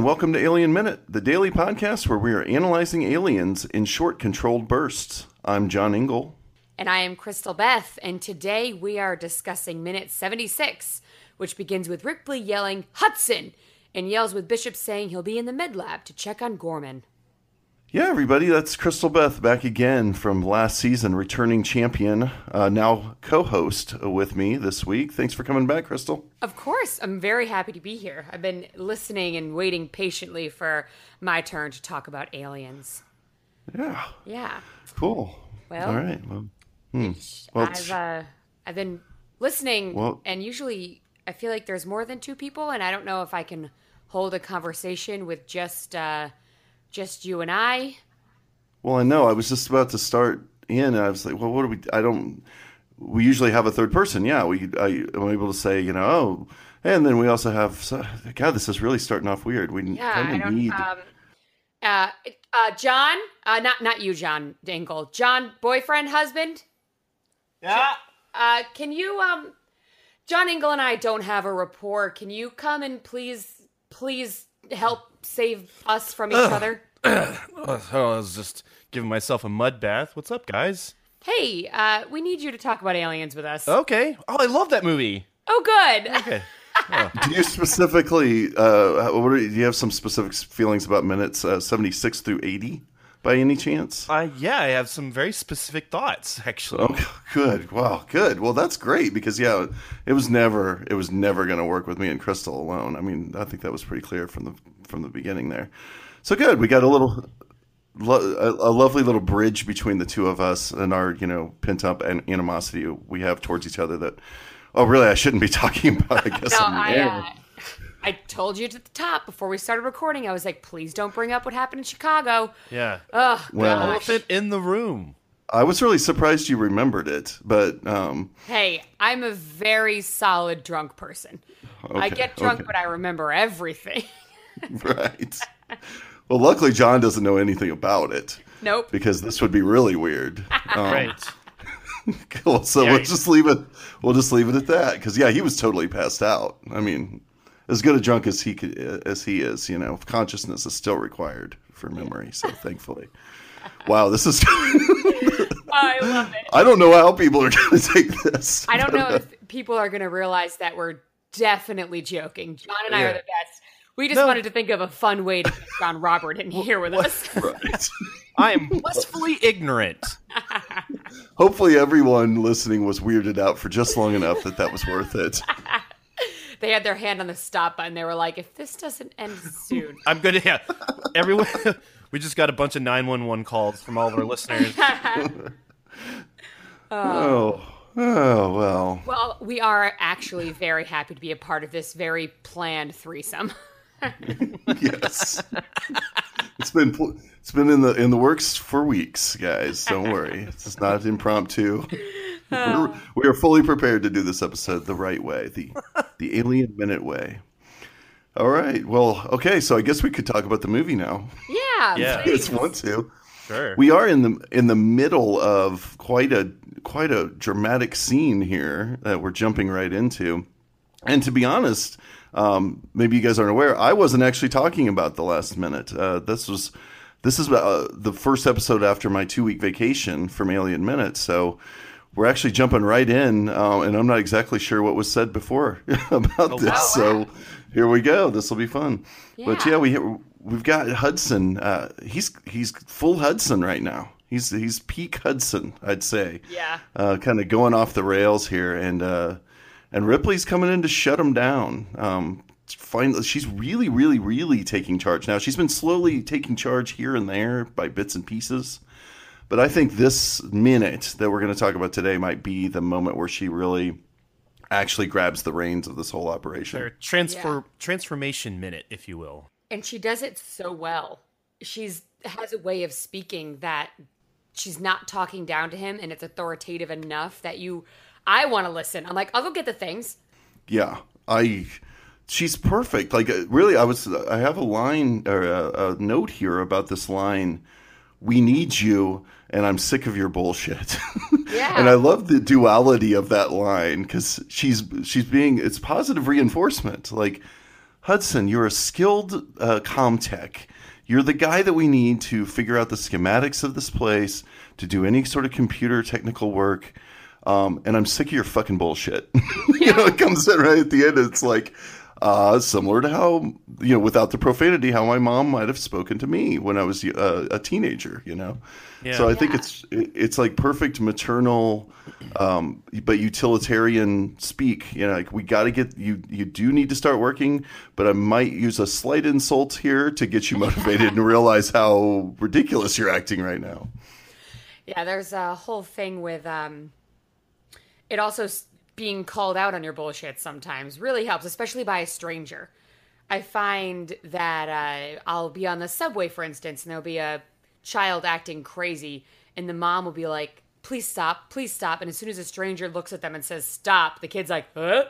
and welcome to Alien Minute, the daily podcast where we are analyzing aliens in short, controlled bursts. I'm John Ingle. And I am Crystal Beth, and today we are discussing minute 76, which begins with Ripley yelling, Hudson! and yells with Bishop saying he'll be in the med lab to check on Gorman. Yeah, everybody, that's Crystal Beth back again from last season, returning champion, uh, now co host with me this week. Thanks for coming back, Crystal. Of course, I'm very happy to be here. I've been listening and waiting patiently for my turn to talk about aliens. Yeah. Yeah. Cool. Well, all right. Well, hmm. well I've uh, I've been listening, Well- and usually I feel like there's more than two people, and I don't know if I can hold a conversation with just uh, just you and I. Well, I know. I was just about to start in, and I was like, "Well, what do we?" I don't. We usually have a third person. Yeah, we. I am able to say, you know, oh, and then we also have. So, God, this is really starting off weird. We Yeah, kind of don't. need. Um, uh, uh, John, uh, not not you, John Dingle. John, boyfriend, husband. Yeah. Uh, can you um, John Ingle and I don't have a rapport. Can you come and please, please help save us from each other? Oh, I was just giving myself a mud bath. What's up, guys? Hey, uh, we need you to talk about aliens with us. Okay. Oh, I love that movie. Oh, good. Okay. do you specifically? Uh, what are, do you have some specific feelings about minutes uh, seventy six through eighty, by any chance? Uh, yeah, I have some very specific thoughts, actually. Okay, good. Wow, good. Well, that's great because yeah, it was never it was never going to work with me and Crystal alone. I mean, I think that was pretty clear from the from the beginning there. So good. We got a little lo- a, a lovely little bridge between the two of us and our you know pent up an- animosity we have towards each other. That oh, really, I shouldn't be talking about. I guess No, on the I, air. uh, I told you at the top before we started recording. I was like, please don't bring up what happened in Chicago. Yeah. Oh, Well- gosh. Elephant in the room. I was really surprised you remembered it, but um, Hey, I'm a very solid drunk person. I get drunk, okay. but I remember everything. right. Well, luckily John doesn't know anything about it nope. because this would be really weird. Um, Right. Cool. So Yeah, we'll just leave it. We'll just leave it at that. Because yeah, he was totally passed out. I mean, as good a drunk as he could, as he is, you know, consciousness is still required for memory. So thankfully, wow, this is. I love it. I don't know how people are going to take this. I don't know if people are going to realize that we're definitely joking. John and I Yeah. are the best. We just No. wanted to think of a fun way to get John Robert in here with us. Right. I am blissfully ignorant. Hopefully, everyone listening was weirded out for just long enough that that was worth it. They had their hand on the stop button. They were like, if this doesn't end soon. I'm good. Yeah. Everyone. we just got a bunch of 911 calls from all of our listeners. Oh. Oh. oh, oh well. Well, we are actually very happy to be a part of this very planned threesome. Yes. It's been pl- it's been in the in the works for weeks, guys. Don't worry. It's not impromptu. We're, oh. we are fully prepared to do this episode the right way, the the alien minute way. All right. Well, okay. So I guess we could talk about the movie now. Yeah. Yeah. If please. you want to. Sure. We are in the in the middle of quite a quite a dramatic scene here that we're jumping right into. And to be honest, um, maybe you guys aren't aware, I wasn't actually talking about the last minute. Uh, this was this is uh, the first episode after my two week vacation from Alien Minute, so we're actually jumping right in, uh, and I'm not exactly sure what was said before about this. wow. So here we go. This will be fun. But Yeah. yeah, we we've got Hudson. Uh, he's he's full Hudson right now. He's he's peak Hudson, I'd say. Yeah. Uh, kind of going off the rails here, and uh, and Ripley's coming in to shut him down. Um, finally, she's really, really, really taking charge now. She's been slowly taking charge here and there by bits and pieces. But I think this minute that we're going to talk about today might be the moment where she really actually grabs the reins of this whole operation. Their transfer transformation minute, if you will. And she does it so well. She's has a way of speaking that she's not talking down to him and it's authoritative enough that you I want to listen. I'm like, I'll go get the things. Yeah, I. She's perfect. Like uh, really, I was. I have a line or a, a note here about this line. We need you, and I'm sick of your bullshit. Yeah. and I love the duality of that line because she's she's being it's positive reinforcement. Like Hudson, you're a skilled uh, comtech. You're the guy that we need to figure out the schematics of this place, to do any sort of computer technical work. Um, and I'm sick of your fucking bullshit. you know, it comes in right at the end. It's like, uh, similar to how, you know, without the profanity, how my mom might have spoken to me when I was uh, a teenager, you know? Yeah. So I think it's it's like perfect maternal, um, but utilitarian speak. You know, like we got to get you. You do need to start working, but I might use a slight insult here to get you motivated and realize how ridiculous you're acting right now. Yeah, there's a whole thing with um, it also being called out on your bullshit sometimes really helps, especially by a stranger. I find that uh, I'll be on the subway, for instance, and there'll be a child acting crazy, and the mom will be like, please stop, please stop. And as soon as a stranger looks at them and says stop, the kid's like, huh?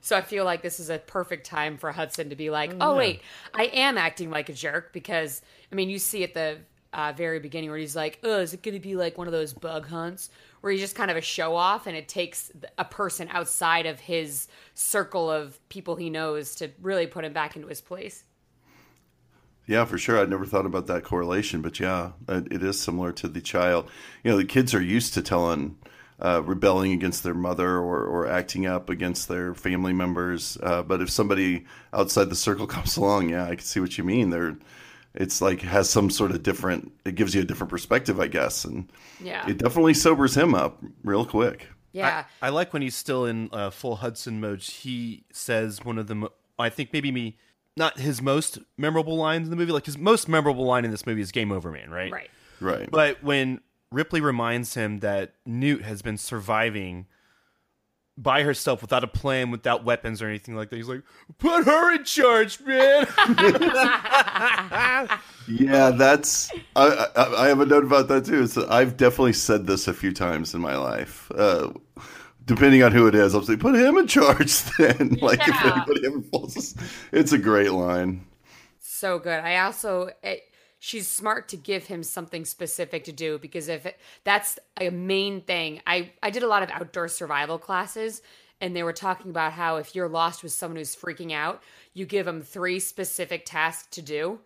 So I feel like this is a perfect time for Hudson to be like, oh, wait, I am acting like a jerk because, I mean, you see at the uh, very beginning where he's like, oh, is it going to be like one of those bug hunts where he's just kind of a show off and it takes a person outside of his circle of people he knows to really put him back into his place. Yeah, for sure. I'd never thought about that correlation, but yeah, it is similar to the child. You know, the kids are used to telling, uh, rebelling against their mother or, or acting up against their family members. Uh, but if somebody outside the circle comes along, yeah, I can see what you mean. They're, it's like has some sort of different. It gives you a different perspective, I guess, and Yeah. it definitely sobers him up real quick. Yeah. I, I like when he's still in uh, full Hudson mode. He says one of the, mo- I think maybe me, not his most memorable lines in the movie. Like his most memorable line in this movie is "Game Over, Man," right? right. Right. But when Ripley reminds him that Newt has been surviving by herself without a plan, without weapons or anything like that, he's like, "Put her in charge, man." Yeah, that's. I, I, I have a note about that too. So I've definitely said this a few times in my life. Uh, depending on who it is, I'll say, "Put him in charge." Then, like if anybody ever falls, it's a great line. so good. I also it, she's smart to give him something specific to do because if it, that's a main thing. I I did a lot of outdoor survival classes and they were talking about how if you're lost with someone who's freaking out, you give them three specific tasks to do.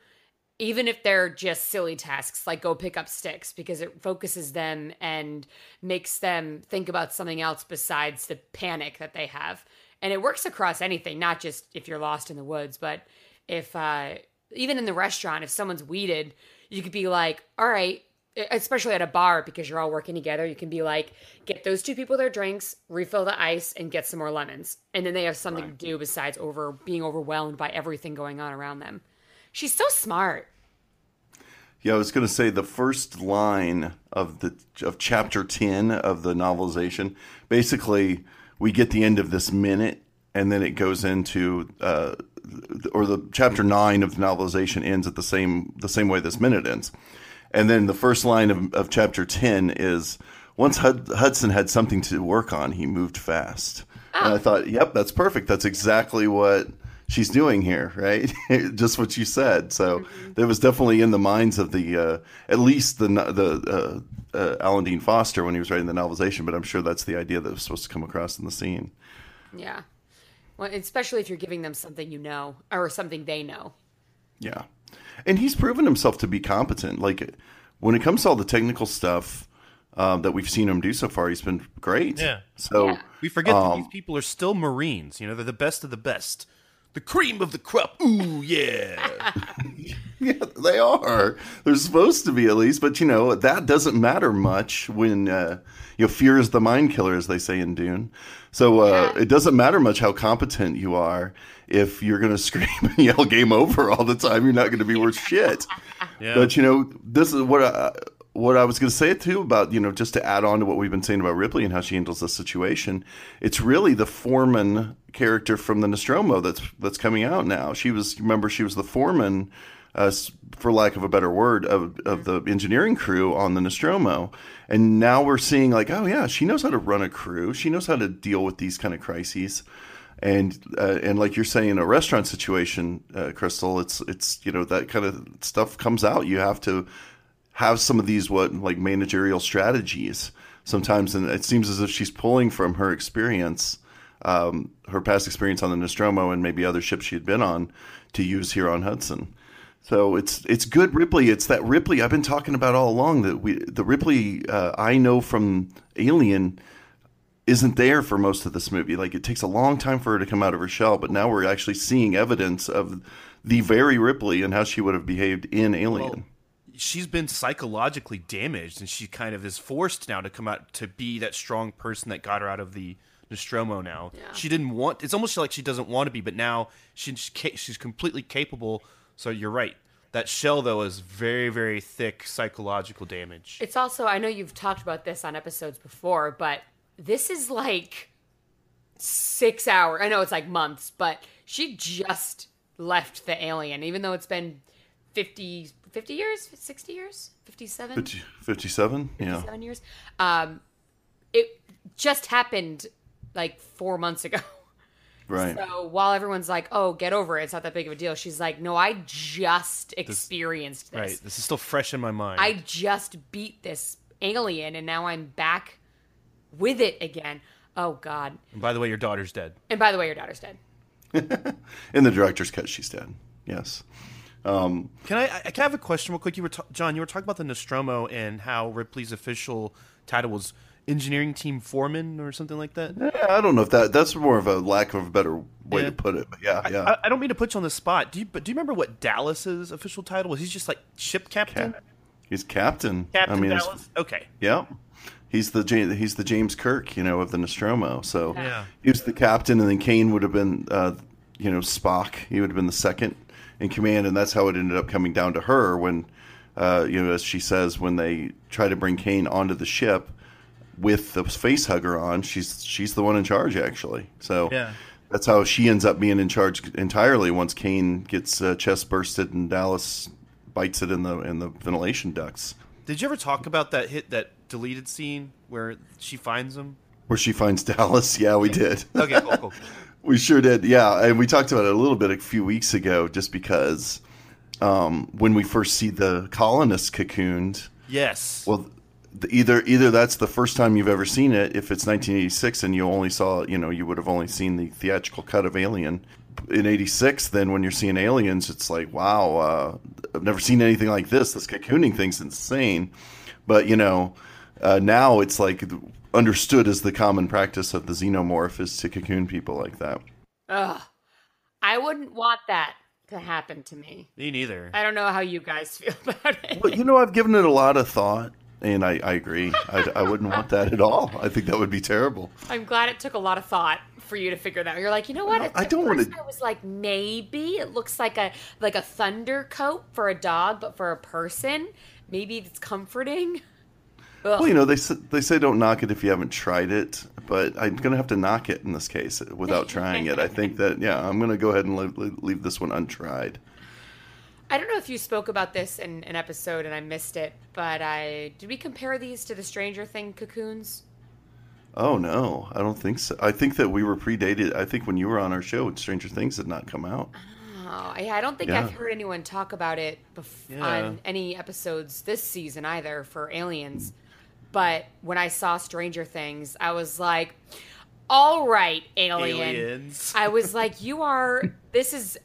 Even if they're just silly tasks like go pick up sticks because it focuses them and makes them think about something else besides the panic that they have. And it works across anything, not just if you're lost in the woods, but if uh, even in the restaurant, if someone's weeded, you could be like, all right, especially at a bar because you're all working together, you can be like, get those two people their drinks, refill the ice, and get some more lemons. And then they have something to do besides over being overwhelmed by everything going on around them. She's so smart. Yeah, I was going to say the first line of the of chapter ten of the novelization. Basically, we get the end of this minute, and then it goes into, uh, or the chapter nine of the novelization ends at the same the same way this minute ends, and then the first line of, of chapter ten is once Hud- Hudson had something to work on, he moved fast. And I thought, yep, that's perfect. That's exactly what she's doing here, right? Just what you said. So that was definitely in the minds of the, uh, at least the the uh, uh, Alan Dean Foster when he was writing the novelization. But I'm sure that's the idea that was supposed to come across in the scene. Yeah. Well, especially if you're giving them something you know or something they know. Yeah, and he's proven himself to be competent. Like when it comes to all the technical stuff um, that we've seen him do so far, he's been great. Yeah. So Yeah. we forget that Um, these people are still Marines. You know, they're the best of the best, the cream of the crop. Ooh, yeah. Yeah, they are. They're supposed to be at least, but you know that doesn't matter much when uh, you know fear is the mind killer, as they say in Dune. So uh, Yeah. it doesn't matter much how competent you are if you're going to scream and yell "game over" all the time. You're not going to be worth shit. Yeah. But you know, this is what I, what I was going to say too about you know just to add on to what we've been saying about Ripley and how she handles the situation. It's really the foreman character from the Nostromo that's that's coming out now. She was remember she was the foreman, uh, for lack of a better word, of of the engineering crew on the Nostromo, and now we're seeing like oh yeah, she knows how to run a crew. She knows how to deal with these kind of crises and uh, and like you're saying in a restaurant situation, uh, Crystal, it's it's you know that kind of stuff comes out. You have to have some of these what like managerial strategies sometimes, and it seems as if she's pulling from her experience um, her past experience on the Nostromo and maybe other ships she had been on to use here on Hudson. So it's it's good Ripley. It's that Ripley I've been talking about all along. That we the Ripley uh, I know from Alien isn't there for most of this movie. Like it takes a long time for her to come out of her shell, but now we're actually seeing evidence of the very Ripley and how she would have behaved in Alien. Well, she's been psychologically damaged, and she kind of is forced now to come out to be that strong person that got her out of the Nostromo. Now Yeah. she didn't want. It's almost like she doesn't want to be, but now she's she's completely capable. So you're right. That shell though is very very thick psychological damage. It's also I know you've talked about this on episodes before, but this is like six hours. I know it's like months, but she just left the alien, even though it's been 50, 50 years, 60 years, 57, 50, 57? Yeah. 57 years. Um, it just happened like four months ago. Right. So while everyone's like, "Oh, get over it. It's not that big of a deal," she's like, "No, I just experienced this. Right. This is still fresh in my mind. I just beat this alien, and now I'm back with it again." Oh God! and by the way, your daughter's dead. And by the way, your daughter's dead. In the director's cut, she's dead. Yes. Um, can I, I can I have a question real quick? You were ta- John. You were talking about the Nostromo and how Ripley's official title was engineering team foreman or something like that. Yeah, I don't know if that that's more of a lack of a better way Yeah. to put it. But yeah, yeah. I, I don't mean to put you on the spot. Do you? But do you remember what Dallas's official title was? He's just like ship captain. he's captain. Captain I mean, Dallas. Okay. Yeah. He's the he's the James Kirk, you know, of the Nostromo. So Yeah. he was the captain, and then Kane would have been, uh, you know, Spock. He would have been the second in command, and that's how it ended up coming down to her when, uh, you know, as she says, when they try to bring Kane onto the ship with the face hugger on, she's she's the one in charge actually. So Yeah. that's how she ends up being in charge entirely once Kane gets uh, chest bursted and Dallas bites it in the in the ventilation ducts. Did you ever talk about that hit that deleted scene where she finds him? Where she finds Dallas? Yeah, we did. Okay, cool, cool. we sure did. Yeah, and we talked about it a little bit a few weeks ago, just because um, when we first see the colonists cocooned, Yes. well, either either that's the first time you've ever seen it, if it's 1986, and you only saw, you know, you would have only seen the theatrical cut of Alien. In '86, then when you're seeing aliens, it's like, wow, uh, I've never seen anything like this. This cocooning thing's insane. But you know, uh, now it's like understood as the common practice of the xenomorph is to cocoon people like that. Ugh. I wouldn't want that to happen to me. Me neither. I don't know how you guys feel about it. Well, you know, I've given it a lot of thought, and I, I agree. I, I wouldn't want that at all. I think that would be terrible. I'm glad it took a lot of thought for you to figure that out. You're like, you know what? No, I don't wanna- I was like, maybe it looks like a like a thunder coat for a dog, but for a person, maybe it's comforting. Ugh. Well, you know, they they say don't knock it if you haven't tried it, but I'm going to have to knock it in this case without trying it. I think that yeah, I'm going to go ahead and leave, leave this one untried. I don't know if you spoke about this in an episode and I missed it, but I did we compare these to the Stranger Thing cocoons? Oh no, I don't think so. I think that we were predated. I think when you were on our show, Stranger Things had not come out. Oh, yeah, I don't think Yeah. I've heard anyone talk about it bef- Yeah. on any episodes this season either for Aliens. But when I saw Stranger Things, I was like, "All right, Alien." Aliens. I was like, "You are. This is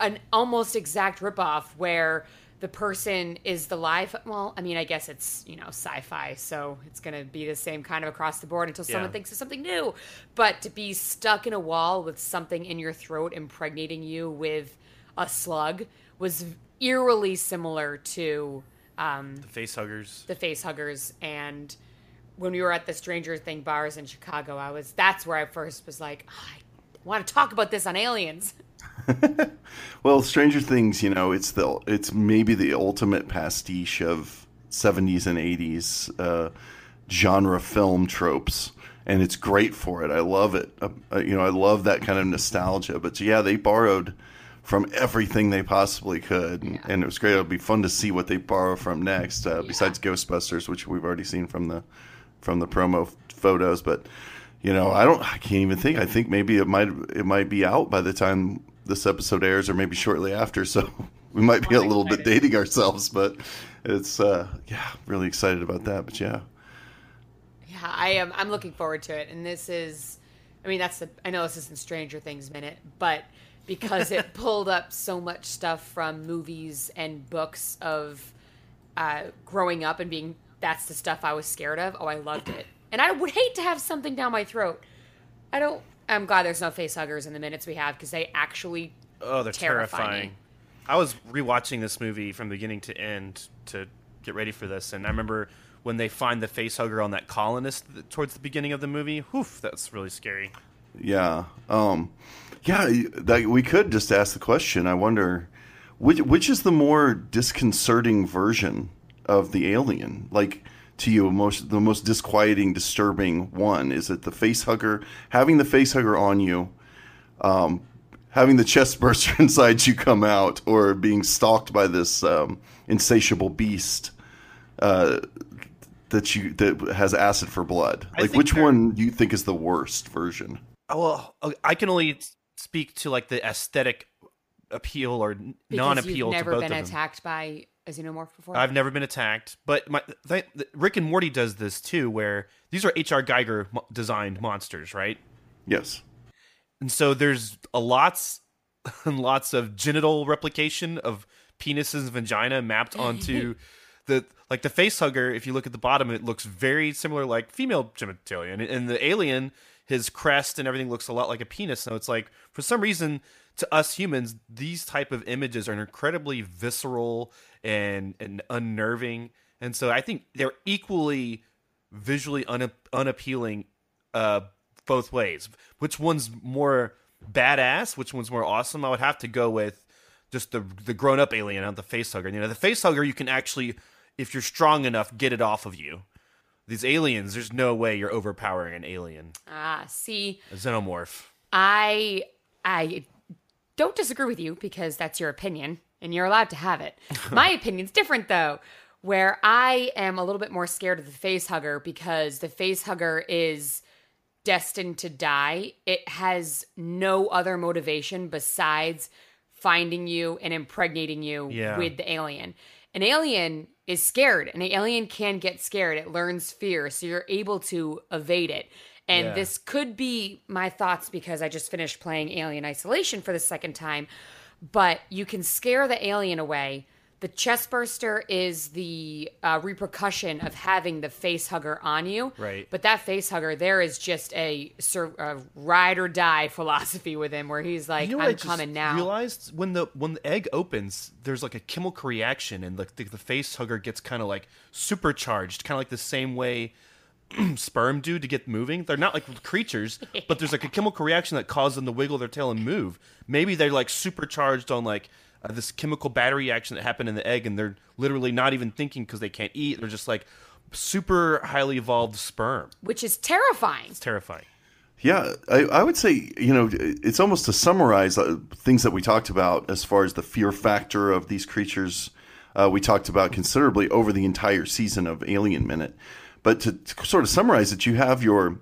an almost exact ripoff where." The person is the live. Well, I mean, I guess it's you know sci-fi, so it's gonna be the same kind of across the board until someone Yeah. thinks of something new. But to be stuck in a wall with something in your throat impregnating you with a slug was eerily similar to um, the face huggers. the face huggers and when we were at the stranger thing bars in chicago i was that's where i first was like "Oh, i want to talk about this on aliens Well, Stranger Things, you know, it's the it's maybe the ultimate pastiche of 70s and 80s uh, genre film tropes, and it's great for it. I love it. Uh, uh, you know, I love that kind of nostalgia. But yeah, they borrowed from everything they possibly could, and, and it was great. It'll be fun to see what they borrow from next, uh, besides Ghostbusters, which we've already seen from the from the promo photos. But you know, I don't. I can't even think. I think maybe it might it might be out by the time this episode airs, or maybe shortly after. So we might be a little bit dating ourselves, but it's uh, yeah, really excited about that. But yeah, yeah i am i'm looking forward to it and this is I mean, that's the. I know this isn't Stranger Things minute, but because it pulled up so much stuff from movies and books of uh, growing up and being that's the stuff I was scared of. Oh, I loved it, and I would hate to have something down my throat. I don't. I'm glad there's no face huggers in the minutes we have because they actually. Oh, they're terrify me. terrifying. I was rewatching this movie from beginning to end to get ready for this, and I remember when they find the face hugger on that colonist towards the beginning of the movie. Whew, that's really scary. Yeah. Um, yeah, that, we could just ask the question. I wonder which which is the more disconcerting version of the alien? Like to you, most the most disquieting, disturbing one is it the face hugger having the face hugger on you, um, having the chest burster inside you come out, or being stalked by this um, insatiable beast uh, that you that has acid for blood? I Like which one do you think is the worst version? Oh, well, uh, I can only speak to like the aesthetic appeal or Because non-appeal you've to never both been of them. attacked by a xenomorph before. I've never been attacked, but my th- th- Rick and Morty does this too, where these are H.R. Giger mo- designed monsters, right? Yes. And so there's a lots and lots of genital replication of penises and vagina mapped onto the like the face hugger. If you look at the bottom, it looks very similar like female genitalia, and, and the alien, his crest and everything looks a lot like a penis. So it's like for some reason to us humans, these type of images are incredibly visceral and and unnerving, and so I think they're equally visually une- unappealing uh, both ways. Which one's more badass? Which one's more awesome? I would have to go with just the the grown up alien, not the face hugger. You know, the face hugger you can actually, if you're strong enough, get it off of you. These aliens, there's no way you're overpowering an alien, ah, see, a xenomorph. I I don't disagree with you because that's your opinion and you're allowed to have it. My opinion's different though, where I am a little bit more scared of the face hugger because the face hugger is destined to die. It has no other motivation besides finding you and impregnating you Yeah. with the alien. An alien is scared. and An alien can get scared. It learns fear, so you're able to evade it. And Yeah. this could be my thoughts because I just finished playing Alien Isolation for the second time. But you can scare the alien away. The chest burster is the uh, repercussion of having the face hugger on you. Right. But that face hugger, there is just a, a ride or die philosophy with him where he's like, You know I'm coming now. realized when the when the egg opens, there's like a chemical reaction, and the the, the face hugger gets kind of like supercharged, kind of like the same way sperm do to get moving. They're not like creatures, but there's like a chemical reaction that causes them to wiggle their tail and move. Maybe they're like supercharged on like uh, this chemical battery action that happened in the egg, and they're literally not even thinking because they can't eat. They're just like super highly evolved sperm. which is terrifying. It's terrifying. Yeah, I, I would say, you know, it's almost to summarize uh, things that we talked about as far as the fear factor of these creatures. Uh, we talked about considerably over the entire season of Alien Minute. But to, to sort of summarize it, you have your,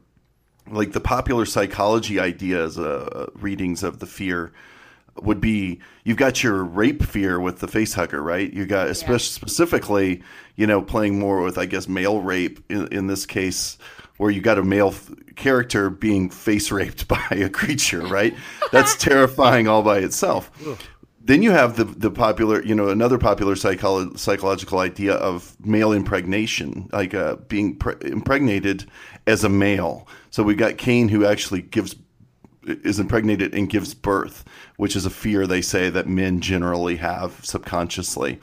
like the popular psychology ideas, uh, readings of the fear would be you've got your rape fear with the face hugger, right? You got especially specifically, you know, playing more with I guess male rape in, in this case, where you got a male f- character being face raped by a creature, right? That's terrifying all by itself. Then you have the the popular, you know, another popular psycholo- psychological idea of male impregnation, like uh, being pre- impregnated as a male. So we've got Kane who actually gives is impregnated and gives birth, which is a fear they say that men generally have subconsciously.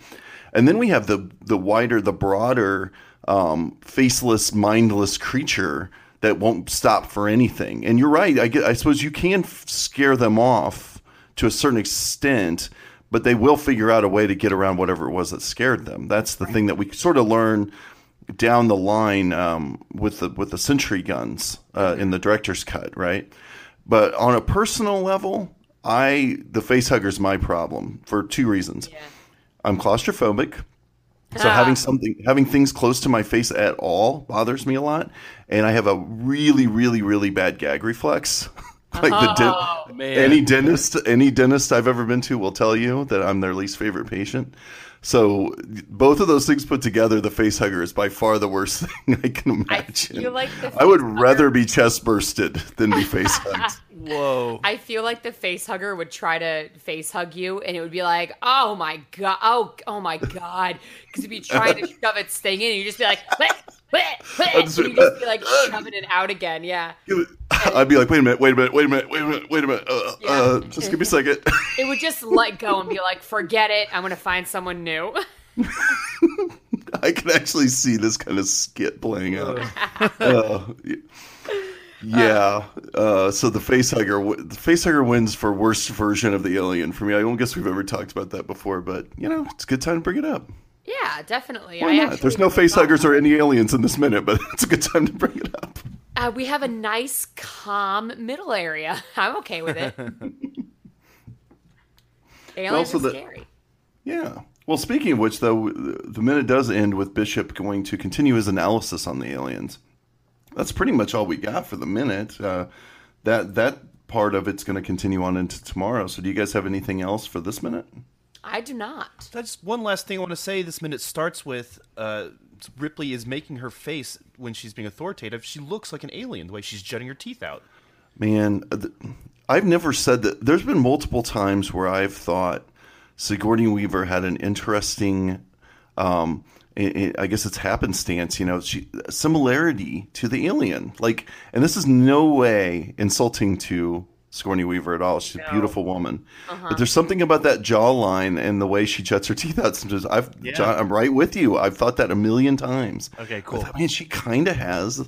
And then we have the the wider, the broader, um, faceless, mindless creature that won't stop for anything. And you're right. I, get, I suppose you can f- scare them off to a certain extent, but they will figure out a way to get around whatever it was that scared them. That's the thing that we sort of learn down the line um, with the with the sentry guns uh, in the director's cut, right? But on a personal level, I the face hugger's my problem for two reasons. I'm claustrophobic. So having something having things close to my face at all bothers me a lot. And I have a really, really, really bad gag reflex. like the oh, den- man. any dentist any dentist I've ever been to will tell you that I'm their least favorite patient. So both of those things put together, the face hugger is by far the worst thing I can I imagine. feel like I would hugger- rather be chest bursted than be face hugged. Whoa. I feel like the face hugger would try to face hug you, and it would be like, "Oh my god, oh oh my god," because it'd be trying to shove its thing in, and you'd just be like, and just be like shoving it out again. Yeah, I'd be like, wait a minute, wait a minute, wait a minute, wait a minute, wait a minute. Uh, Yeah. uh, just give me a second. it would just let go and be like, "Forget it, I'm gonna find someone new." I can actually see this kind of skit playing out. Uh, yeah. Uh, so the face hugger, the face hugger wins for worst version of the alien for me. I don't guess we've ever talked about that before, but you know, it's a good time to bring it up. Yeah, definitely. Why I not? There's no face huggers or any aliens in this minute, but it's a good time to bring it up. Uh, we have a nice, calm middle area. I'm okay with it. Aliens are the- scary. Yeah. Well, speaking of which, though, the minute does end with Bishop going to continue his analysis on the aliens. That's pretty much all we got for the minute. Uh, that that part of it's going to continue on into tomorrow. So, do you guys have anything else for this minute? I do not. That's one last thing I want to say. This minute starts with uh, Ripley is making her face when she's being authoritative. She looks like an alien the way she's jutting her teeth out. Man, uh, th- I've never said that. There's been multiple times where I've thought Sigourney Weaver had an interesting, um, i i I guess it's happenstance, you know, she, similarity to the alien. Like, and this is no way insulting to Sigourney Weaver at all. She's a beautiful woman, but there's something about that jawline and the way she juts her teeth out. Sometimes I've, Yeah. John, I'm right with you. I've thought that a million times. Okay, cool. I mean, she kind of has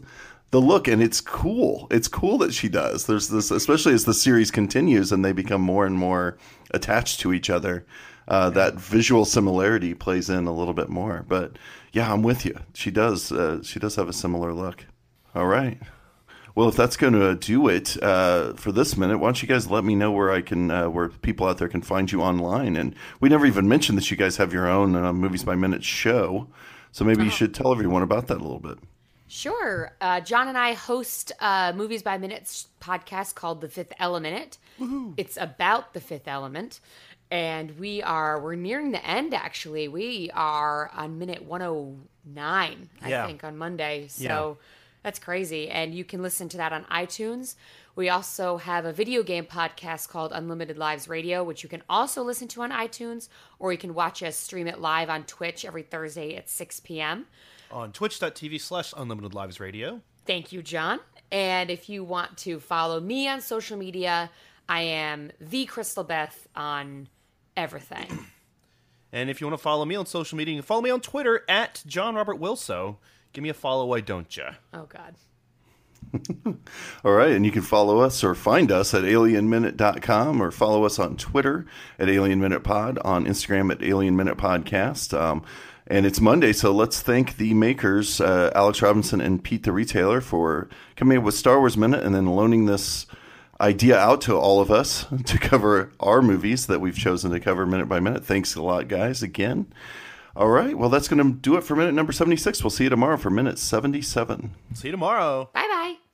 the look, and it's cool. It's cool that she does. There's this, especially as the series continues and they become more and more attached to each other. Uh, that visual similarity plays in a little bit more. But yeah, I'm with you. She does. Uh, she does have a similar look. All right. Well, if that's going to do it uh, for this minute, why don't you guys let me know where I can, uh, where people out there can find you online? And we never even mentioned that you guys have your own uh, movies by minute show, so maybe you should tell everyone about that a little bit. Sure. Uh, John and I host a Movies by Minutes podcast called The Fifth Eleminute. It's about the fifth element. And we are, we're nearing the end actually. We are on minute 109, I Yeah. think, on Monday. So Yeah. That's crazy. And you can listen to that on iTunes. We also have a video game podcast called Unlimited Lives Radio, which you can also listen to on iTunes, or you can watch us stream it live on Twitch every Thursday at 6 p.m. On twitch.tv slash unlimited lives radio. Thank you, John. And if you want to follow me on social media, I am the Crystal Beth on everything. And if you want to follow me on social media, you can follow me on Twitter at John Robert Wilso. Give me a follow, why don't ya? Oh God. All right, and you can follow us or find us at alienminute.com or follow us on Twitter at Alien Minute Pod, on Instagram at Alien Minute Podcast. Um, and it's Monday, so let's thank the makers, uh, Alex Robinson and Pete the Retailer, for coming up with Star Wars Minute and then loaning this idea out to all of us to cover our movies that we've chosen to cover minute by minute. Thanks a lot, guys, again. All right, well, that's going to do it for minute number 76. We'll see you tomorrow for minute 77. See you tomorrow. Bye bye